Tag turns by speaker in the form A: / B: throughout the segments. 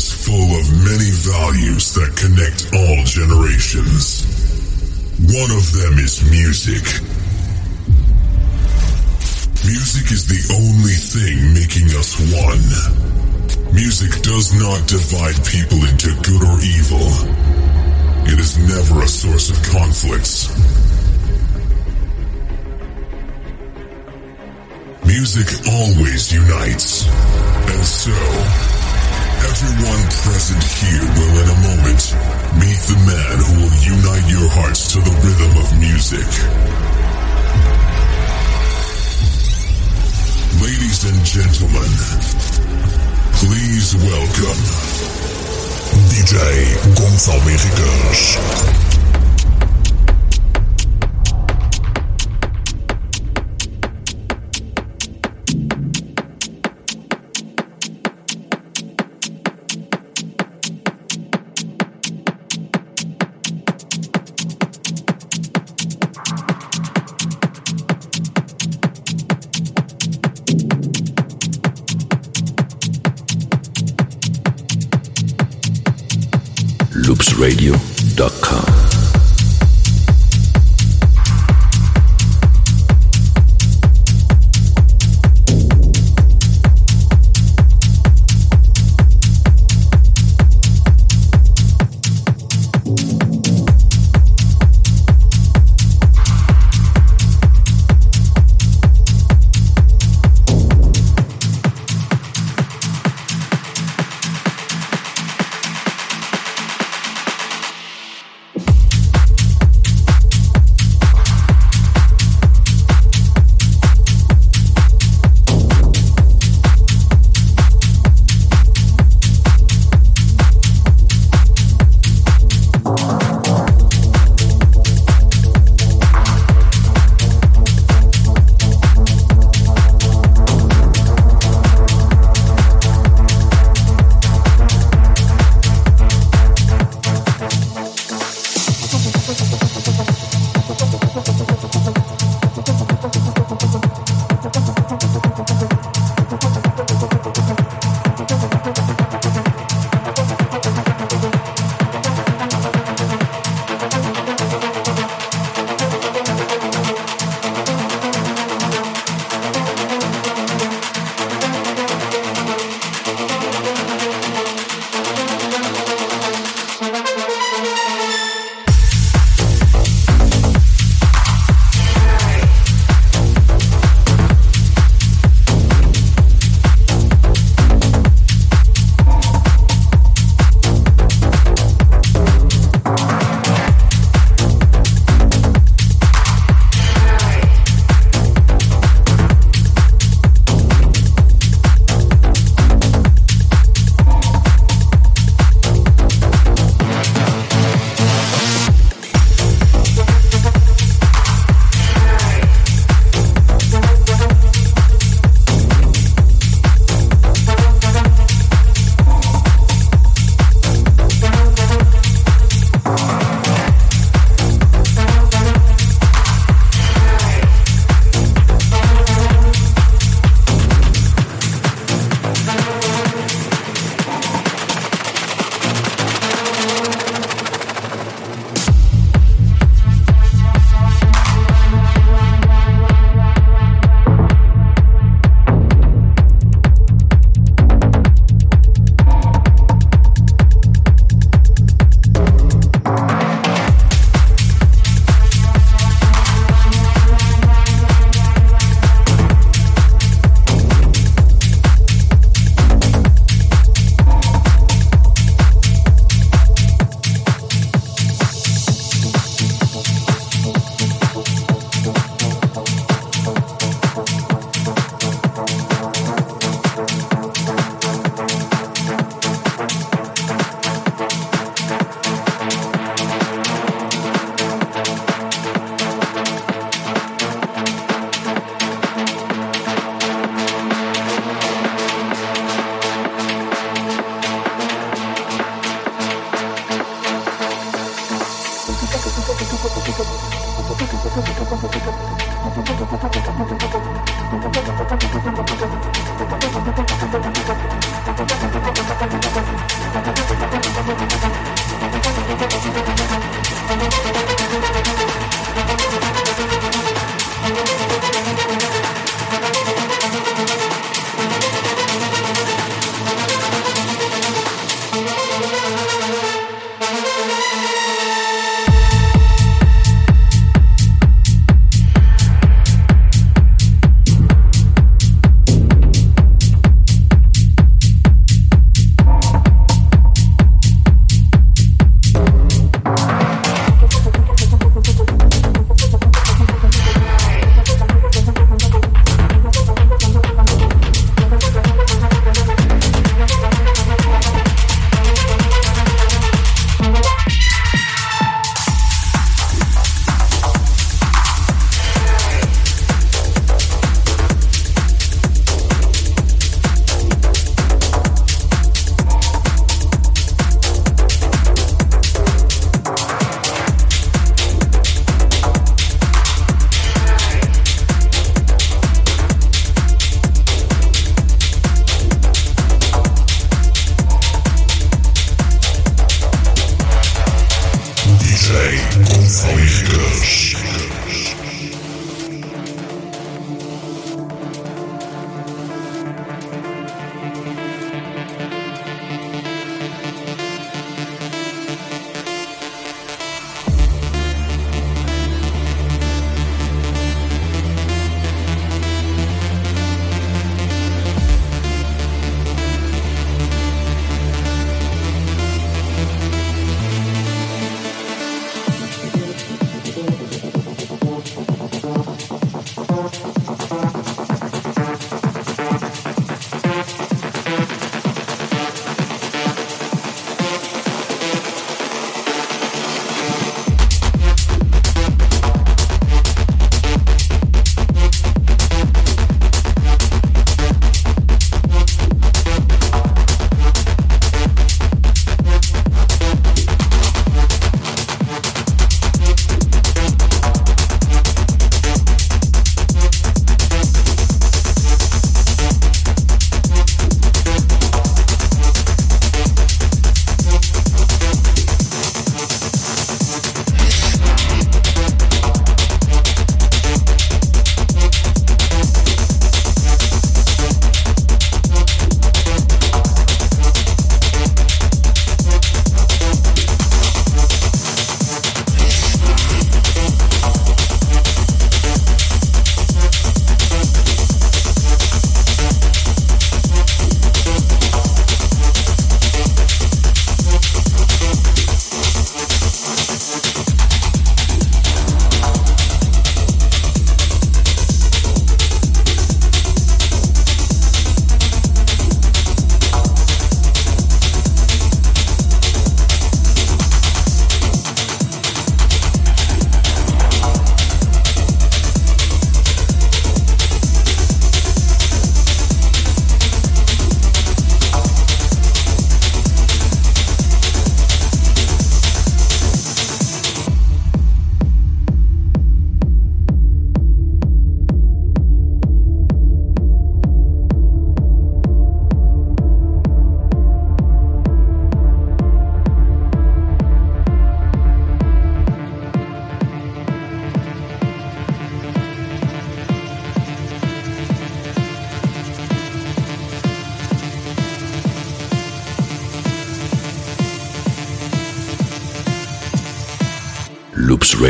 A: is full of many values that connect all generations. One of them is music. Music is the only thing making us one. Music does not divide people into good or evil. It is never a source of conflicts. Music always unites. And so, everyone present here will in a moment meet the man who will unite your hearts to the rhythm of music. Ladies and gentlemen, please welcome
B: DJ Gonçalo Henriques.
C: loopsradio.com.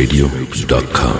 C: loopsradio.com.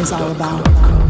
A: is all about.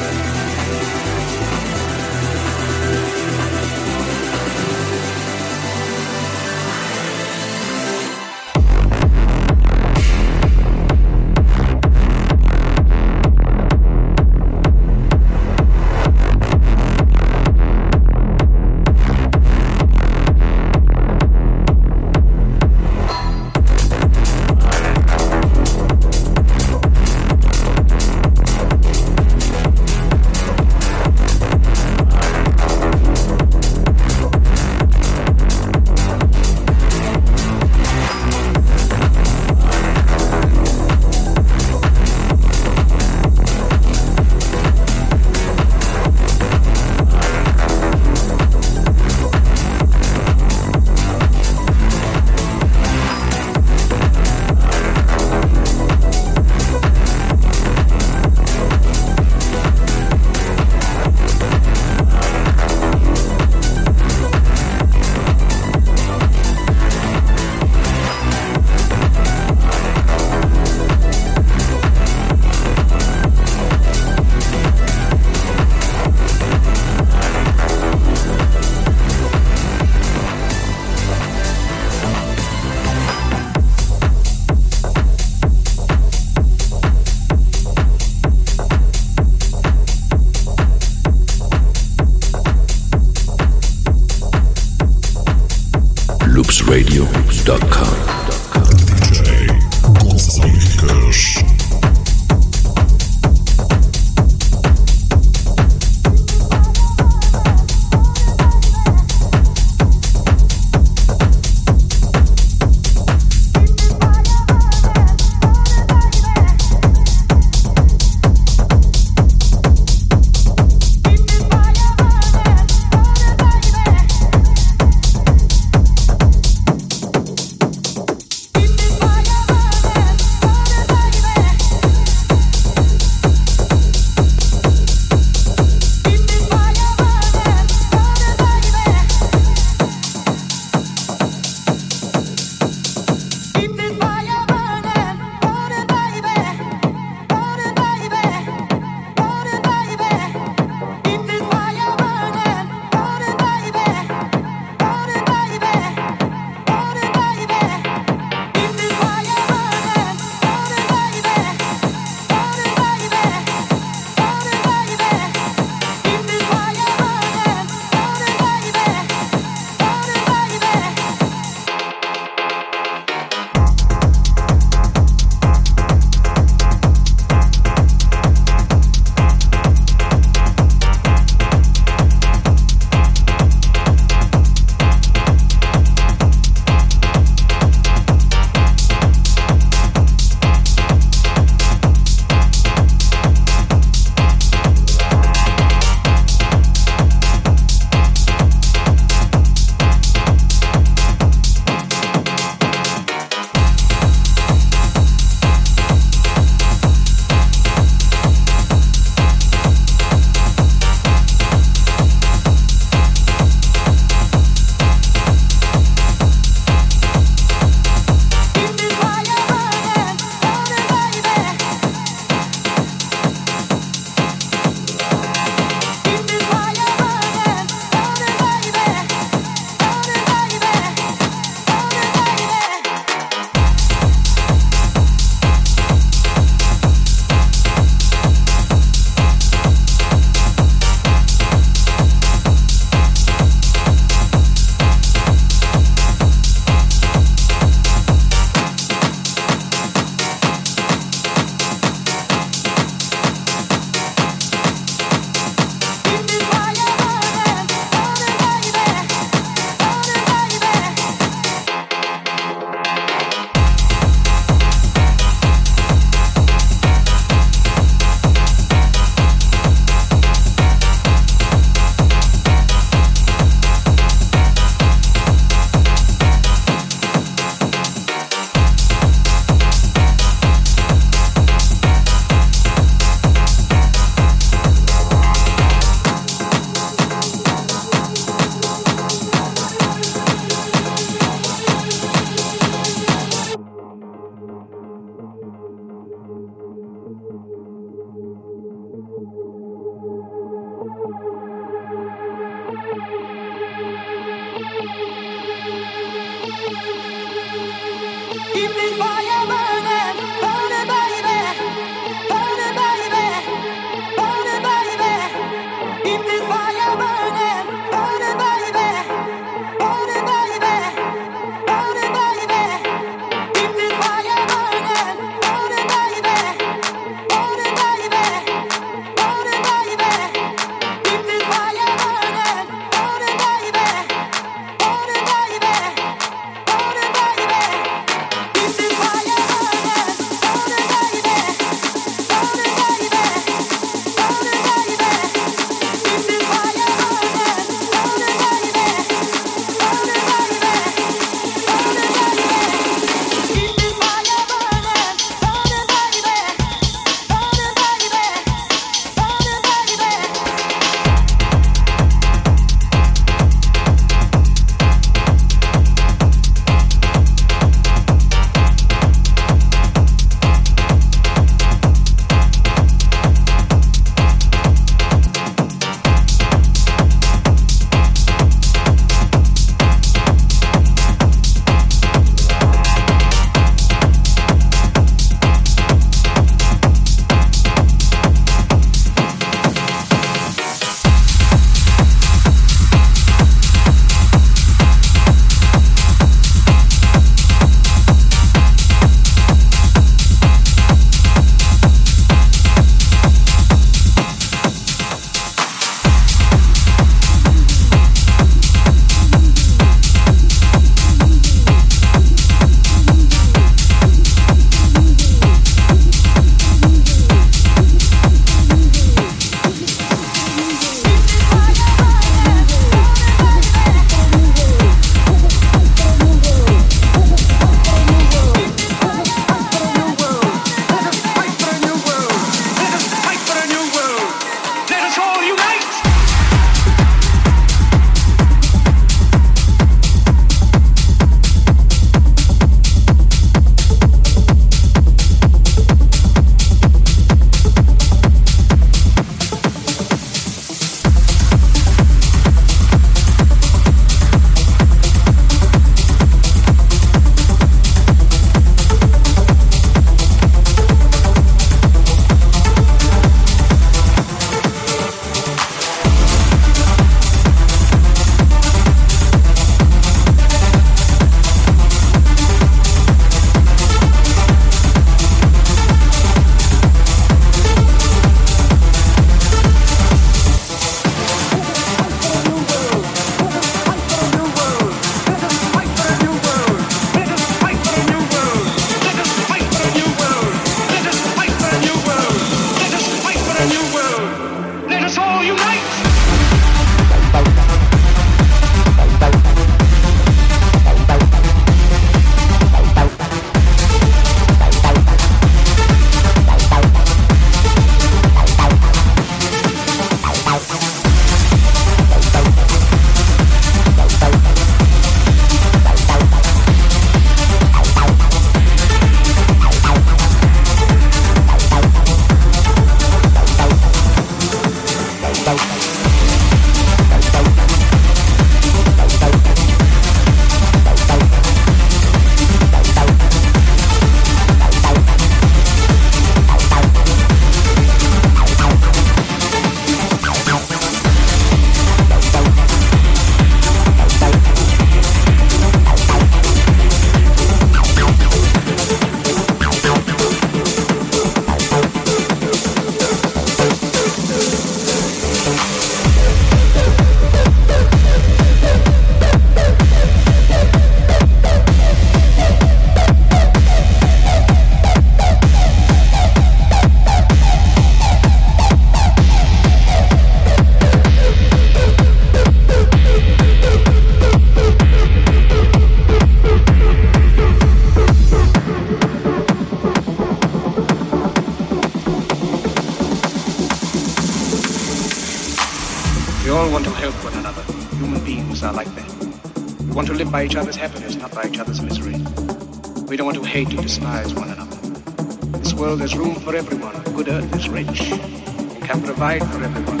D: This world, there's room for everyone. Good earth is rich and can provide for everyone.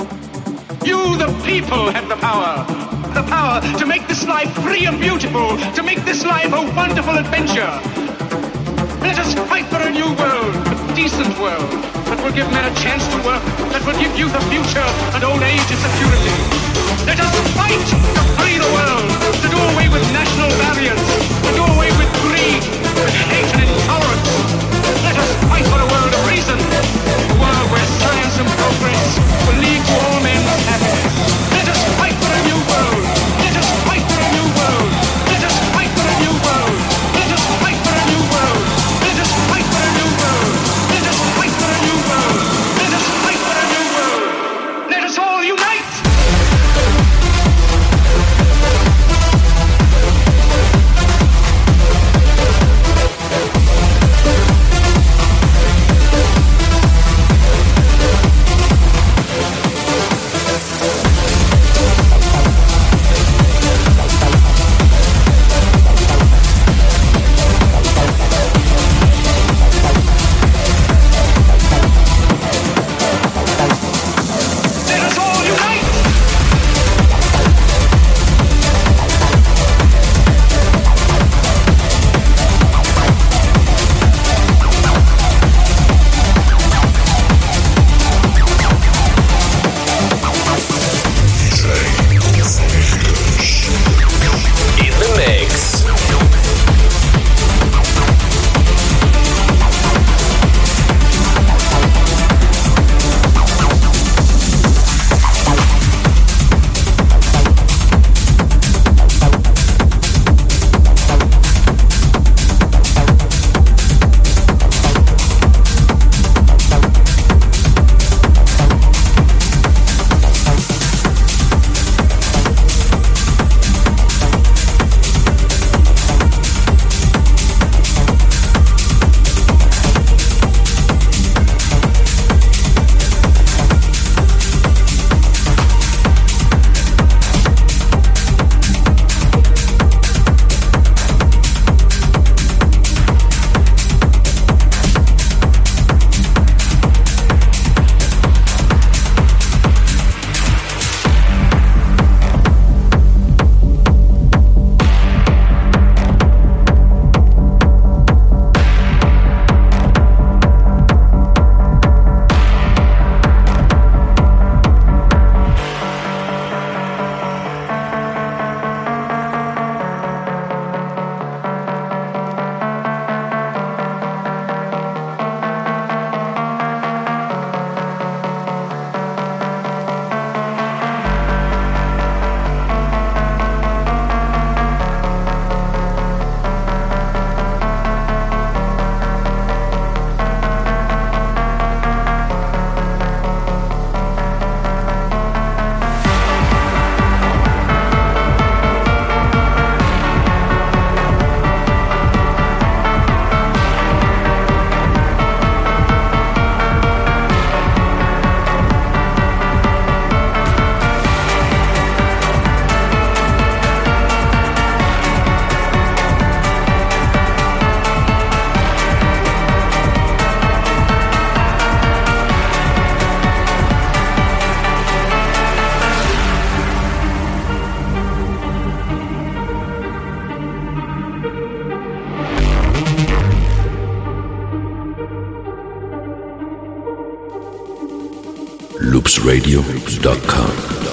D: You, the people, have the power. The power to make this life free and beautiful, to make this life a wonderful adventure. Let us fight for a new world, a decent world, that will give men a chance to work, that will give youth a future and old age a security. Let us fight to free the world, to do away with national barriers, to do away with greed, with hate and intolerance. And progress. Will lead
C: loopsradio.com.